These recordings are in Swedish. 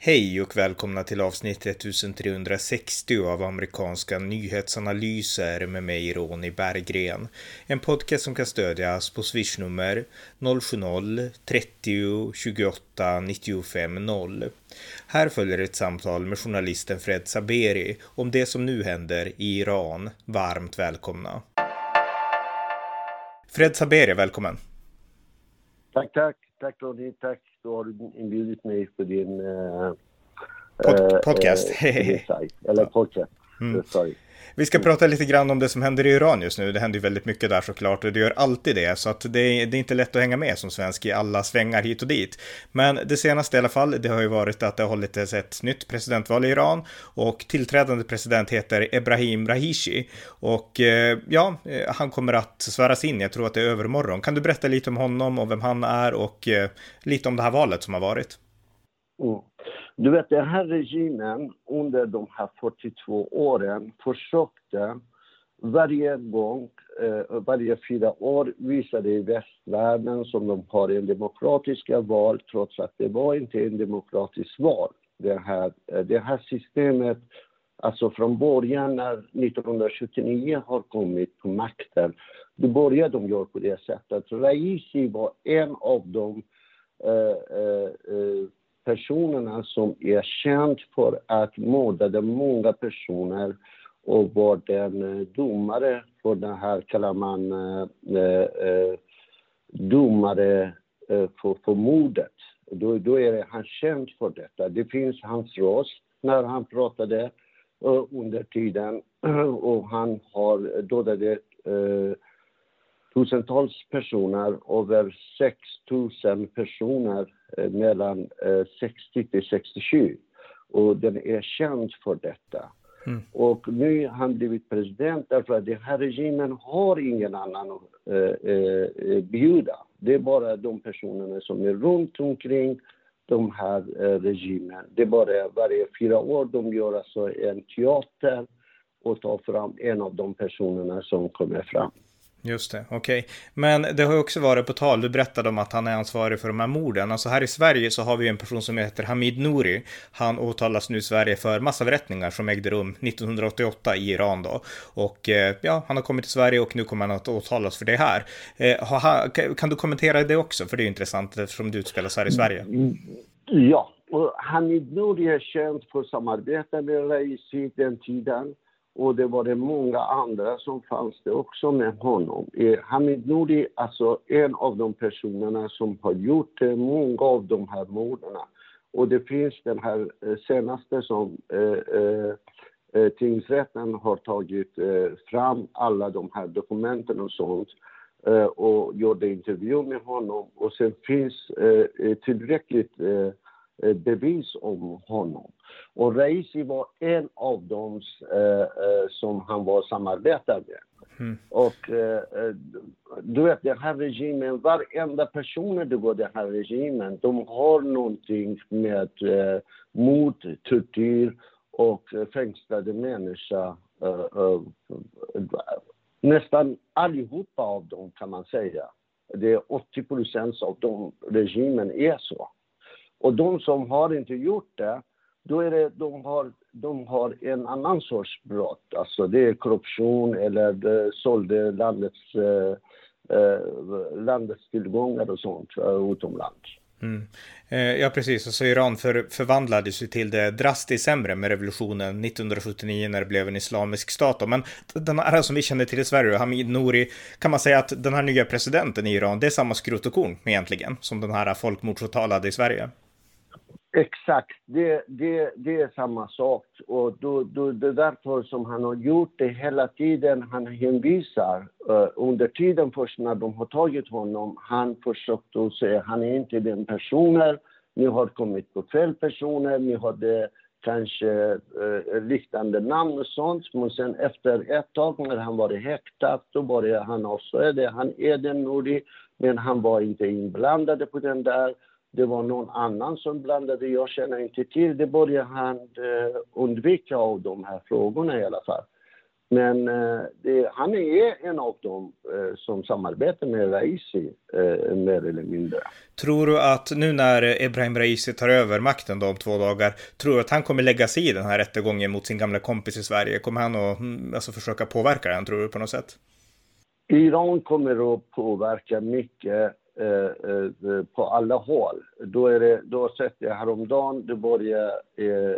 Hej och välkomna till avsnitt 1360 av amerikanska nyhetsanalyser med mig Ronny Berggren. En podcast som kan stödjas på swishnummer 070-30 28 95 0. Här följer ett samtal med journalisten Fred Saberi om det som nu händer i Iran. Varmt välkomna. Fred Saberi, välkommen. Tack, tack. Tack Ronny, tack. Då har du inbjudit mig för din uh, Pod podcast. Uh, eller podcast. Mm. Vi ska prata lite grann om det som händer i Iran just nu. Det händer ju väldigt mycket där såklart och det gör alltid det. Så att det, är, det är inte lätt att hänga med som svensk i alla svängar hit och dit. Men det senaste i alla fall, det har ju varit att det har hållits ett nytt presidentval i Iran och tillträdande president heter Ebrahim Rahishi. Och eh, ja, han kommer att sväras in. Jag tror att det är övermorgon. Kan du berätta lite om honom och vem han är och eh, lite om det här valet som har varit? Mm. Du vet, den här regimen under de här 42 åren försökte varje gång, eh, varje fyra år visade i västvärlden som de har en demokratiska val trots att det var inte en demokratisk val. Det här, eh, det här systemet, alltså från början när 1979 har kommit på makten, då började de göra på det sättet. Raisi var en av de eh, eh, eh personerna som är känd för att mördade många personer och var den eh, domare för det här kallar man eh, eh, domare eh, för, för mordet. Då, då är han känd för detta. Det finns hans röst när han pratade eh, under tiden och han har dödade eh, tusentals personer, över 6 000 personer mellan 60 eh, till 67. Och den är känd för detta. Mm. Och nu har han blivit president därför att den här regimen har ingen annan att eh, eh, bjuda. Det är bara de personerna som är runt omkring de här eh, regimen. Det är bara varje fyra år de gör alltså en teater och tar fram en av de personerna som kommer fram. Just det, okej. Okay. Men det har ju också varit på tal, du berättade om att han är ansvarig för de här morden. Alltså här i Sverige så har vi en person som heter Hamid Nouri. Han åtalas nu i Sverige för massavrättningar som ägde rum 1988 i Iran då. Och eh, ja, han har kommit till Sverige och nu kommer han att åtalas för det här. Eh, kan du kommentera det också? För det är ju intressant eftersom det utspelas här i Sverige. Mm, mm, ja, och Hamid Nouri är känd för samarbete med Raisi den tiden. Och det var det många andra som fanns det också med honom. Eh, Hamid Nouri, alltså en av de personerna som har gjort eh, många av de här morden. Och det finns den här eh, senaste som eh, eh, eh, tingsrätten har tagit eh, fram alla de här dokumenten och sånt eh, och gjorde intervju med honom. Och sen finns eh, tillräckligt Eh, bevis om honom. Och Raisi var en av dem eh, eh, som han var samarbetade med. Mm. Och eh, eh, du vet, den här regimen, varenda person det går den här regimen, de har någonting med eh, mord, tortyr och eh, fängslade människor. Eh, nästan allihopa av dem kan man säga. Det är 80 procent av de regimen är så. Och de som har inte gjort det, då är det, de har, de har en annan sorts brott. Alltså det är korruption eller de sålde landets, eh, eh landets tillgångar och sånt eh, utomlands. Mm. Eh, ja, precis. Alltså Iran för, förvandlades ju till det drastiskt sämre med revolutionen 1979 när det blev en islamisk stat. Men den här som vi känner till i Sverige, Hamid Nouri, kan man säga att den här nya presidenten i Iran, det är samma skrot och korn egentligen som den här folkmordsåtalade i Sverige? Exakt, det, det, det är samma sak. Och då, då, det är därför som han har gjort det hela tiden. Han hänvisar, uh, under tiden först när de har tagit honom, han försökte att säga han är inte den personen, ni har kommit på fel personer, ni hade kanske uh, liknande namn och sånt. Men sen efter ett tag när han var häktad, då började han avslöja det. Han är den Nouri, men han var inte inblandad på den där det var någon annan som blandade, jag känner inte till. Det började han eh, undvika av de här frågorna i alla fall. Men eh, det, han är en av dem eh, som samarbetar med Raisi, mer eller mindre. Tror du att nu när Ebrahim Raisi tar över makten då om två dagar, tror du att han kommer lägga sig i den här rättegången mot sin gamla kompis i Sverige? Kommer han att mm, alltså, försöka påverka den, tror du, på något sätt? Iran kommer att påverka mycket Eh, eh, på alla håll. Då, är det, då sett jag häromdagen, det började eh,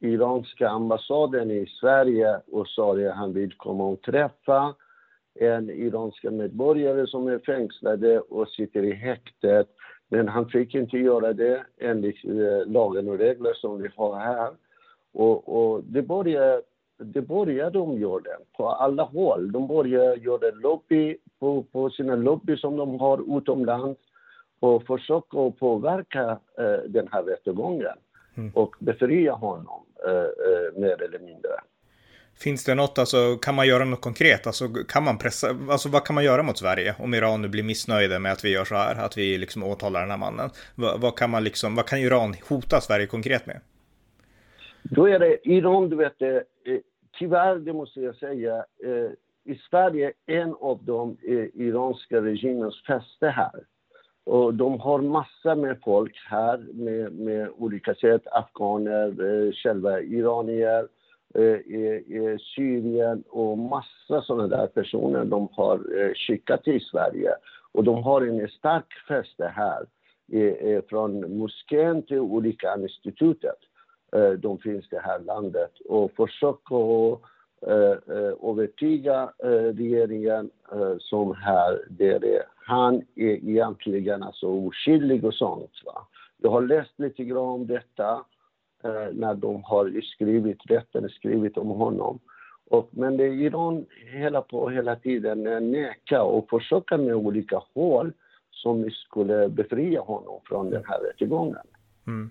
iranska ambassaden i Sverige och sa att han vill komma och träffa en iranska medborgare som är fängslade och sitter i häktet. Men han fick inte göra det enligt eh, lagen och regler som vi har här. Och, och det började det börjar de göra på alla håll. De börjar göra lobby på, på sina lobby som de har utomlands och försöka påverka eh, den här rättegången mm. och befria honom eh, eh, mer eller mindre. Finns det något, alltså kan man göra något konkret? Alltså kan man pressa, alltså vad kan man göra mot Sverige om Iran nu blir missnöjda med att vi gör så här, att vi liksom åtalar den här mannen? Vad, vad kan man liksom, vad kan Iran hota Sverige konkret med? Då är det Iran, du vet, eh, tyvärr, det måste jag säga, eh, i Sverige en av de eh, iranska regimens fäste här. Och de har massor med folk här med, med olika sätt, afghaner, eh, själva iranier, eh, eh, eh, Syrien och massa sådana där personer de har eh, skickat till Sverige. Och de har en stark fäste här, eh, från moskén till olika institutet. Eh, de finns i det här landet och försöka att eh, eh övertyga eh, regeringen eh, som här, där han är egentligen alltså oskyldig och sånt. Va? Jag har läst lite grann om detta när de har skrivit, rätten skrivit om honom. Och, men det Iran hela på hela tiden neka och försöka med olika hål som skulle befria honom från den här rättegången. Mm.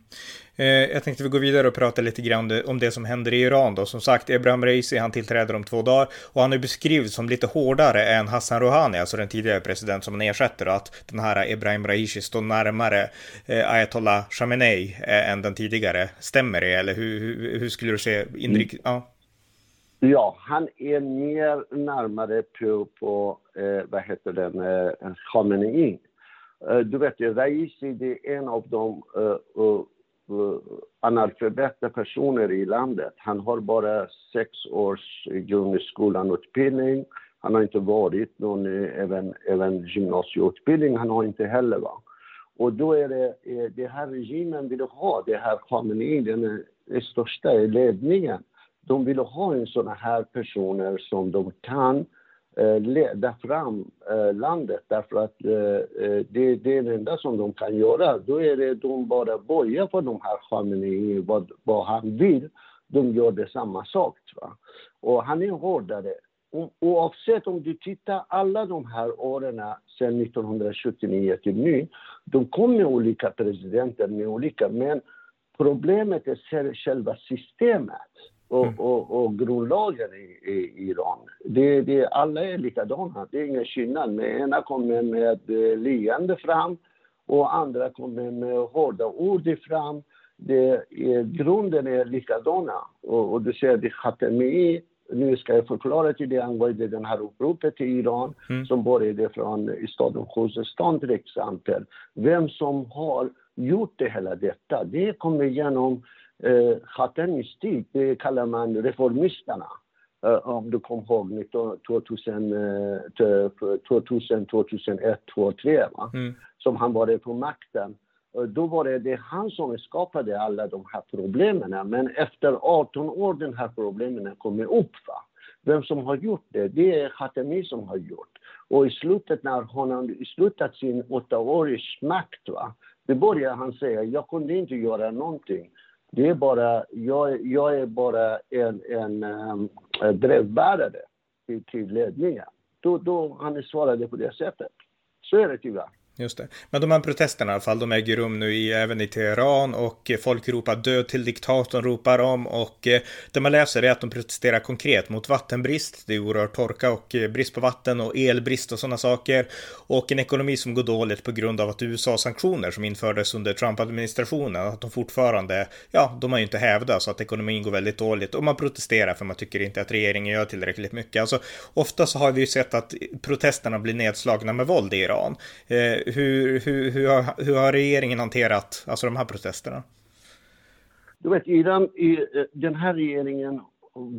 Eh, jag tänkte vi går vidare och prata lite grann om det som händer i Iran då. Som sagt, Ebrahim Reisi, han tillträder om två dagar och han är beskriven som lite hårdare än Hassan Rouhani, alltså den tidigare president som han ersätter att den här Ebrahim Raisi står närmare eh, Ayatollah Khamenei eh, än den tidigare. Stämmer det eller hur, hur, hur skulle du se inrik... Mm. Ja. Ja, han är mer närmare på, på eh, vad heter den, eh, Khamenei Eh, du vet, Raisi det är en av de eh, eh, uh, uh, analfabeta personer i landet. Han har bara sex års grundskolanutbildning. Han har inte varit någon även, även gymnasieutbildning, han har inte heller. Va? Och då är det, det här regimen vill ha, det här Khamenei, den, den största ledningen. De vill ha en såna här personer som de kan Eh, leda fram eh, landet därför att eh, det, det är det enda som de kan göra. Då är det de bara böjer för de här Khamenei, vad, vad han vill. De gör det samma sak. Va? Och han är hårdare. Oavsett om du tittar alla de här åren sedan 1979 till nu, de kom med olika presidenter med olika, men problemet är själva systemet och, mm. och, och grundlagen i, i Iran. Det, det, alla är likadana, det är ingen skillnad. Men ena kommer med leende fram och andra kommer med hårda ord fram. Det är, grunden är likadana. Och, och du ser det Khatemi, nu ska jag förklara till dig angående den här uppropet i Iran mm. som började från i staden Khuzestan till exempel. Vem som har gjort det hela detta, det kommer genom eh, Khatemis tid, det kallar man reformisterna. Uh, om du kommer ihåg 2000, uh, 2000 2001, 2003, va? Mm. som han var på makten. Uh, då var det, det han som skapade alla de här problemen. Men efter 18 år den här problemen kommer upp. Va? Vem som har gjort det, det är Khatemi som har gjort. Och i slutet när han har slutat sin åttaåriga makt, va? det började han säga, jag kunde inte göra någonting. Det är bara, jag, jag är bara en, en um, brevbärare till, till ledningen. Då, då han svarade på det sättet. Så är det tyvärr. Just det. Men de här protesterna i alla fall, de äger rum nu i, även i Teheran och eh, folk ropar död till diktatorn ropar om och eh, det man läser är att de protesterar konkret mot vattenbrist. Det är oerhört torka och eh, brist på vatten och elbrist och sådana saker och en ekonomi som går dåligt på grund av att USAs sanktioner som infördes under Trump-administrationen, att de fortfarande, ja, de har ju inte hävdat så att ekonomin går väldigt dåligt och man protesterar för man tycker inte att regeringen gör tillräckligt mycket. Alltså ofta så har vi ju sett att protesterna blir nedslagna med våld i Iran. Eh, hur, hur, hur, har, hur har regeringen hanterat alltså, de här protesterna? Du vet, i den, i, eh, den här regeringen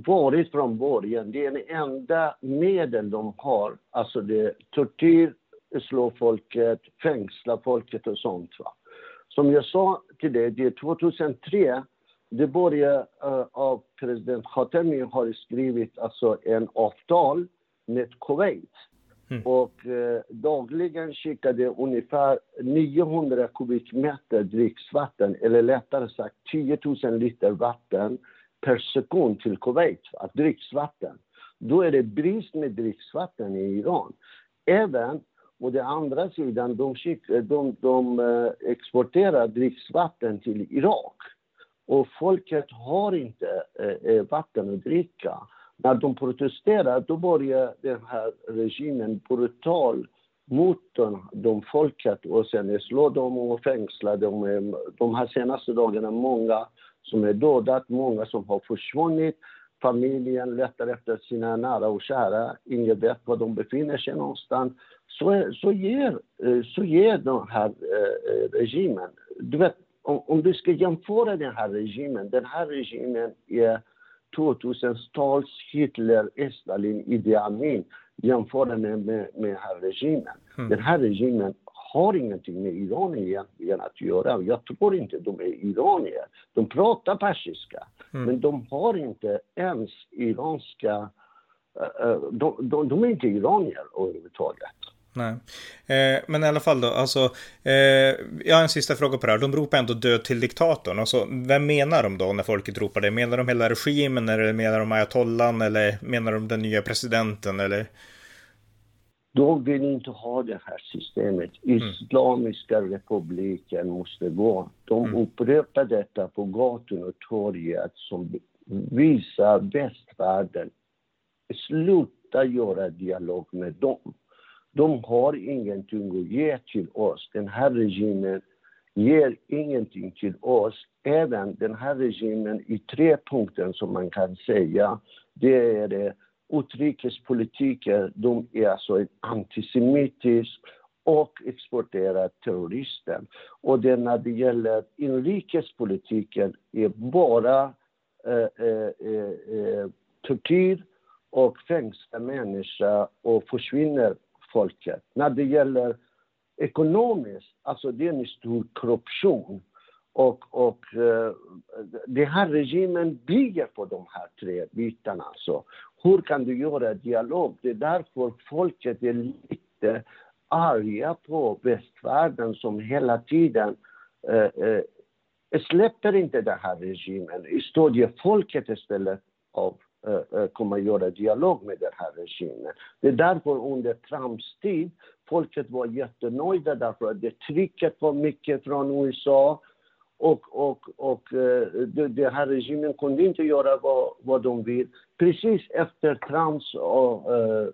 varit från början, det är det enda medel de har, alltså det är tortyr, slå folket, fängsla folket och sånt. Va? Som jag sa till dig, det är 2003, det började uh, av president Khatami har skrivit alltså en avtal med Kuwait Mm. Och eh, dagligen skickade ungefär 900 kubikmeter dricksvatten, eller lättare sagt 10 000 liter vatten per sekund till Kuwait, att dricksvatten. Då är det brist med dricksvatten i Iran. Även å den andra sidan, de, skick, de, de eh, exporterar dricksvatten till Irak. Och folket har inte eh, eh vatten att dricka. När de protesterar, då börjar den här regimen brutal mot de, de folket och sen slår dem och fängslar dem. De här senaste dagarna många som är dödat, många som har försvunnit. Familjen letar efter sina nära och kära, ingen vet var de befinner sig någonstans. Så, så, ger, eh, så ger den här eh, regimen, du vet, om, om du ska jämföra den här regimen, den här regimen är 2000-tals Hitler, Stalin, Idi Amin jämföra med, med, med här regimen. Mm. Den här regimen har ingenting med Iran egentligen att göra. Jag tror inte de är iranier. De pratar persiska, mm. men de har inte ens iranska... Uh, de, de, de, är inte iranier överhuvudtaget. Nej. Eh, men i alla fall då, alltså, eh, jag har en sista fråga på det här. De ropar ändå död till diktatorn. Alltså, vem menar de då när folket ropar det? Menar de hela regimen eller menar de ayatollan eller menar de den nya presidenten eller? De vill inte ha det här systemet. Mm. Islamiska mm. republiken måste gå. De mm. upprepar detta på gatorna och torget som visar västvärlden. Sluta göra dialog med dem. De har ingenting att ge till oss. Den här regimen ger ingenting till oss. Även den här regimen i tre punkter som man kan säga, det är det utrikespolitiken, de är alltså antisemitisk och exporterar terrorister. Och det när det gäller inrikespolitiken är bara eh, eh, eh, eh tortyr och fängsla människor och försvinner folket. När det gäller ekonomiskt, alltså det är en stor korruption. Och, och eh, den här regimen bygger på de här tre bitarna. Alltså. Hur kan du göra dialog? Det är därför folket är lite arga på västvärlden som hela tiden eh, eh släpper inte den här regimen. Stödjer folket istället av kommer att göra dialog med den här regimen. Det är därför under Trumps tid, folket var jättenöjda därför att det trycket var mycket från USA och, och, och uh, den här regimen kunde inte göra vad, vad de vill. Precis efter Trumps och, uh,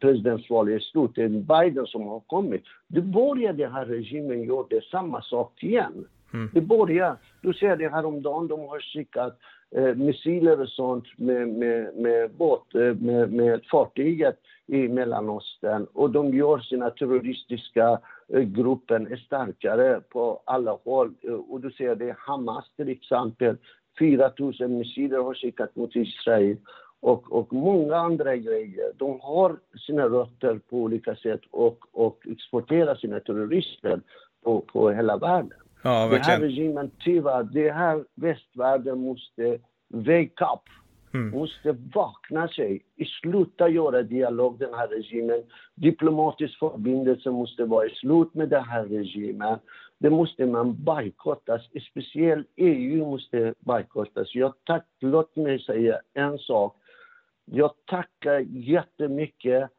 presidentsval är slut, det är Biden som har kommit, då började den här regimen göra samma sak igen. Mm. Det börjar, du ser det häromdagen, de har skickat eh, Eh, missiler och sånt med, med, med båt, eh, med, med fartyget i Mellanöstern och de gör sina terroristiska eh, gruppen starkare på alla håll. Och du ser det Hamas till exempel, 4 000 missiler har skickat mot Israel och, och många andra grejer. De har sina rötter på olika sätt och, och exporterar sina terrorister på, på hela världen. Ja, verkligen. Den här regimen, tyvärr, det här västvärlden måste wake up. Mm. Måste vakna sig. Sluta göra dialog, den här regimen. Diplomatisk förbindelse måste vara i slut med den här regimen. Det måste man bojkottas. Speciellt EU måste bojkottas. Jag tack, låt mig säga en sak. Jag tackar jättemycket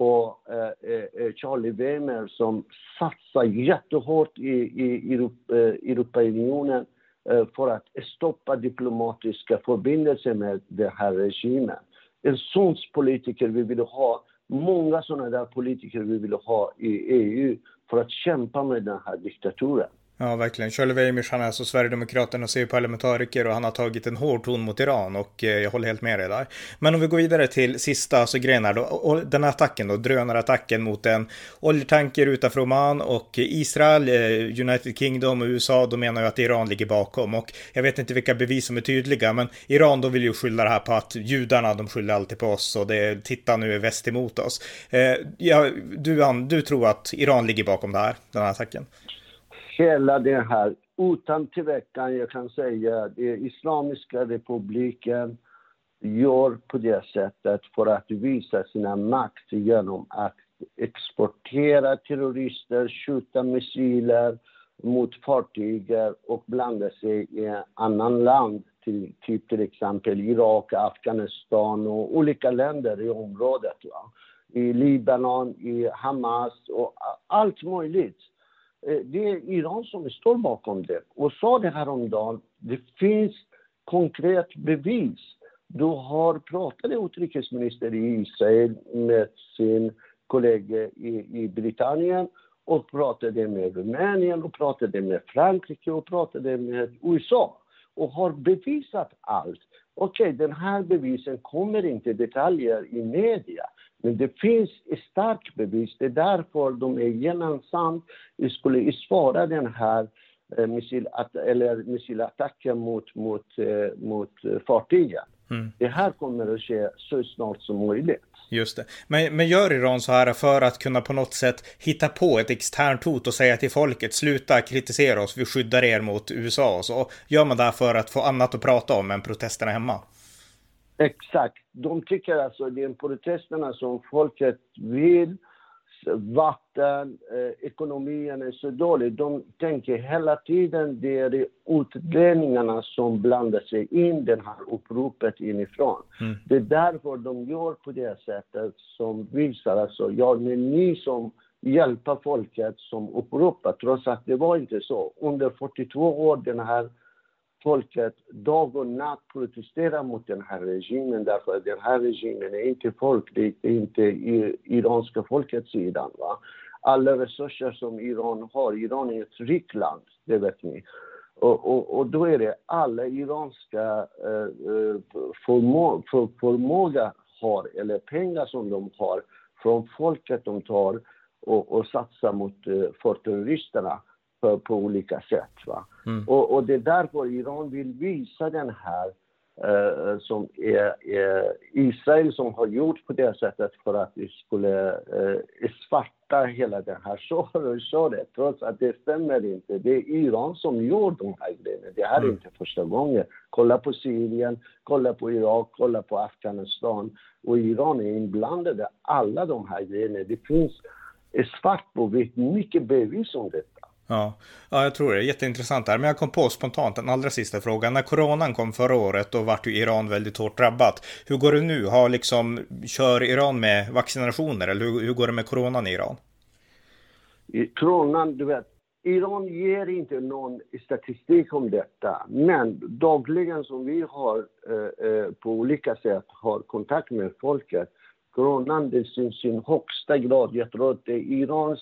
på eh, eh, eh, Charlie Wemer som satsar jättehårt i, i Europa, eh, Europaunionen eh, för att stoppa diplomatiska förbindelser med den här regimen. En sån politiker vi vill ha, många sådana där politiker vi vill ha i EU för att kämpa med den här diktaturen. Ja, verkligen. Charlie Weimers, han är alltså Sverigedemokraternas EU-parlamentariker och han har tagit en hård ton mot Iran och eh, jag håller helt med dig där. Men om vi går vidare till sista alltså, grejen här då, den här attacken då, drönarattacken mot en oljetanker utanför Oman och Israel, eh, United Kingdom och USA, de menar ju att Iran ligger bakom och jag vet inte vilka bevis som är tydliga, men Iran då vill ju skylla det här på att judarna, de skyller alltid på oss och det, titta nu är väst emot oss. Eh, ja, du, du tror att Iran ligger bakom det här, den här attacken? Hela det här, utan tvekan, jag kan säga, det Islamiska republiken gör på det sättet för att visa sina makt genom att exportera terrorister, skjuta missiler mot fartyg och blanda sig i ett annat land, till, typ till exempel Irak, Afghanistan och olika länder i området. Va? I Libanon, i Hamas och allt möjligt. Eh, det är Iran som står bakom det. Och sa det häromdagen, det finns konkret bevis. Då har pratat utrikesminister i Israel med sin kollega i, i Britannien och pratade med Rumänien och pratade med Frankrike och pratade med USA och har bevisat allt. Okej, okay, den här bevisen kommer inte detaljer i media, men det finns ett starkt bevis. Det är därför de är gemensamt skulle svara den här eh, missilat eller missilattacken mot, mot, eh, mot fartygen. Mm. Det här kommer att ske så snart som möjligt. Just det. Men, men gör Iran så här för att kunna på något sätt hitta på ett externt hot och säga till folket sluta kritisera oss, vi skyddar er mot USA och så. Gör man det för att få annat att prata om än protesterna hemma? Exakt. De tycker alltså det är protesterna som folket vill. Vatten, eh, ekonomin är så dålig. De tänker hela tiden det är utlänningarna som blandar sig in det här uppropet inifrån. Mm. Det är därför de gör på det sättet som visar alltså, ja men ni som hjälper folket som uppropar, trots att det var inte så. Under 42 år den här folket dag och natt protesterar mot den här regimen därför att den här regimen är inte folklig, det är inte iranska folkets sida. Va? Alla resurser som Iran har, Iran är ett rikt land, det vet ni. Och, och, och, då är det alla iranska eh, eh förmå, för, förmåga har, eller pengar som de har från folket de tar och, och satsar mot eh, för terroristerna på, på olika sätt. Va? Mm. Och, och, det är därför Iran vill visa den här Uh, som är, är, Israel som har gjort på det sättet för att vi skulle uh, svarta hela den här såret, trots att det stämmer inte. Det är Iran som gör de här grejerna. Det här är mm. inte första gången. Kolla på Syrien, kolla på Irak, kolla på Afghanistan. Och Iran är inblandade alla de här grejerna. Det finns svart på vitt, mycket bevis om detta. Ja. ja, jag tror det är jätteintressant där. Men jag kom på spontant den allra sista frågan. När coronan kom förra året då vart ju Iran väldigt hårt drabbat. Hur går det nu? Har liksom, kör Iran med vaccinationer eller hur, hur går det med coronan i Iran? I coronan, du vet, Iran ger inte någon statistik om detta, men dagligen som vi har eh, eh på olika sätt har kontakt med folket, coronan det är sin högsta grad, jag tror att det är Irans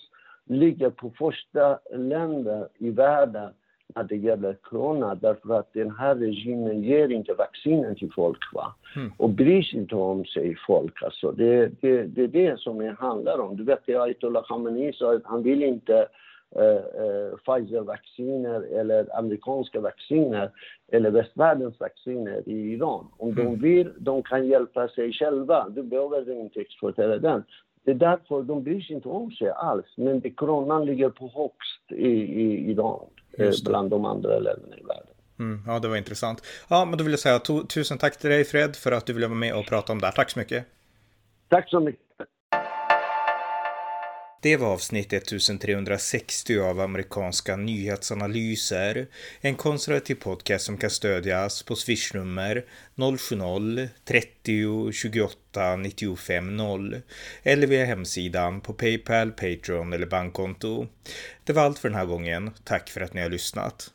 ligger på första länder i världen när det gäller corona därför att den här regimen ger inte vaccinen till folk va? Mm. och bryr sig inte om sig folk. Alltså, det, det, det är det som det handlar om. Du vet, Ayatollah Khamenei sa att han vill inte uh, uh, Pfizer-vacciner eller amerikanska vacciner eller västvärldens vacciner i Iran. Om mm. de vill, de kan hjälpa sig själva. Du behöver inte exportera den. Det är därför de bryr sig inte om sig alls. Men det, kronan ligger på högst i, i Iran, eh, bland de andra länderna i världen. Mm, ja, det var intressant. Ja, men då vill jag säga tusen tack till dig Fred för att du ville vara med och prata om det här. Tack så mycket. Tack så mycket. Det var avsnitt 1360 av amerikanska nyhetsanalyser. En konservativ podcast som kan stödjas på swishnummer 070-30 28 95 0 eller via hemsidan på Paypal, Patreon eller bankkonto. Det var allt för den här gången. Tack för att ni har lyssnat.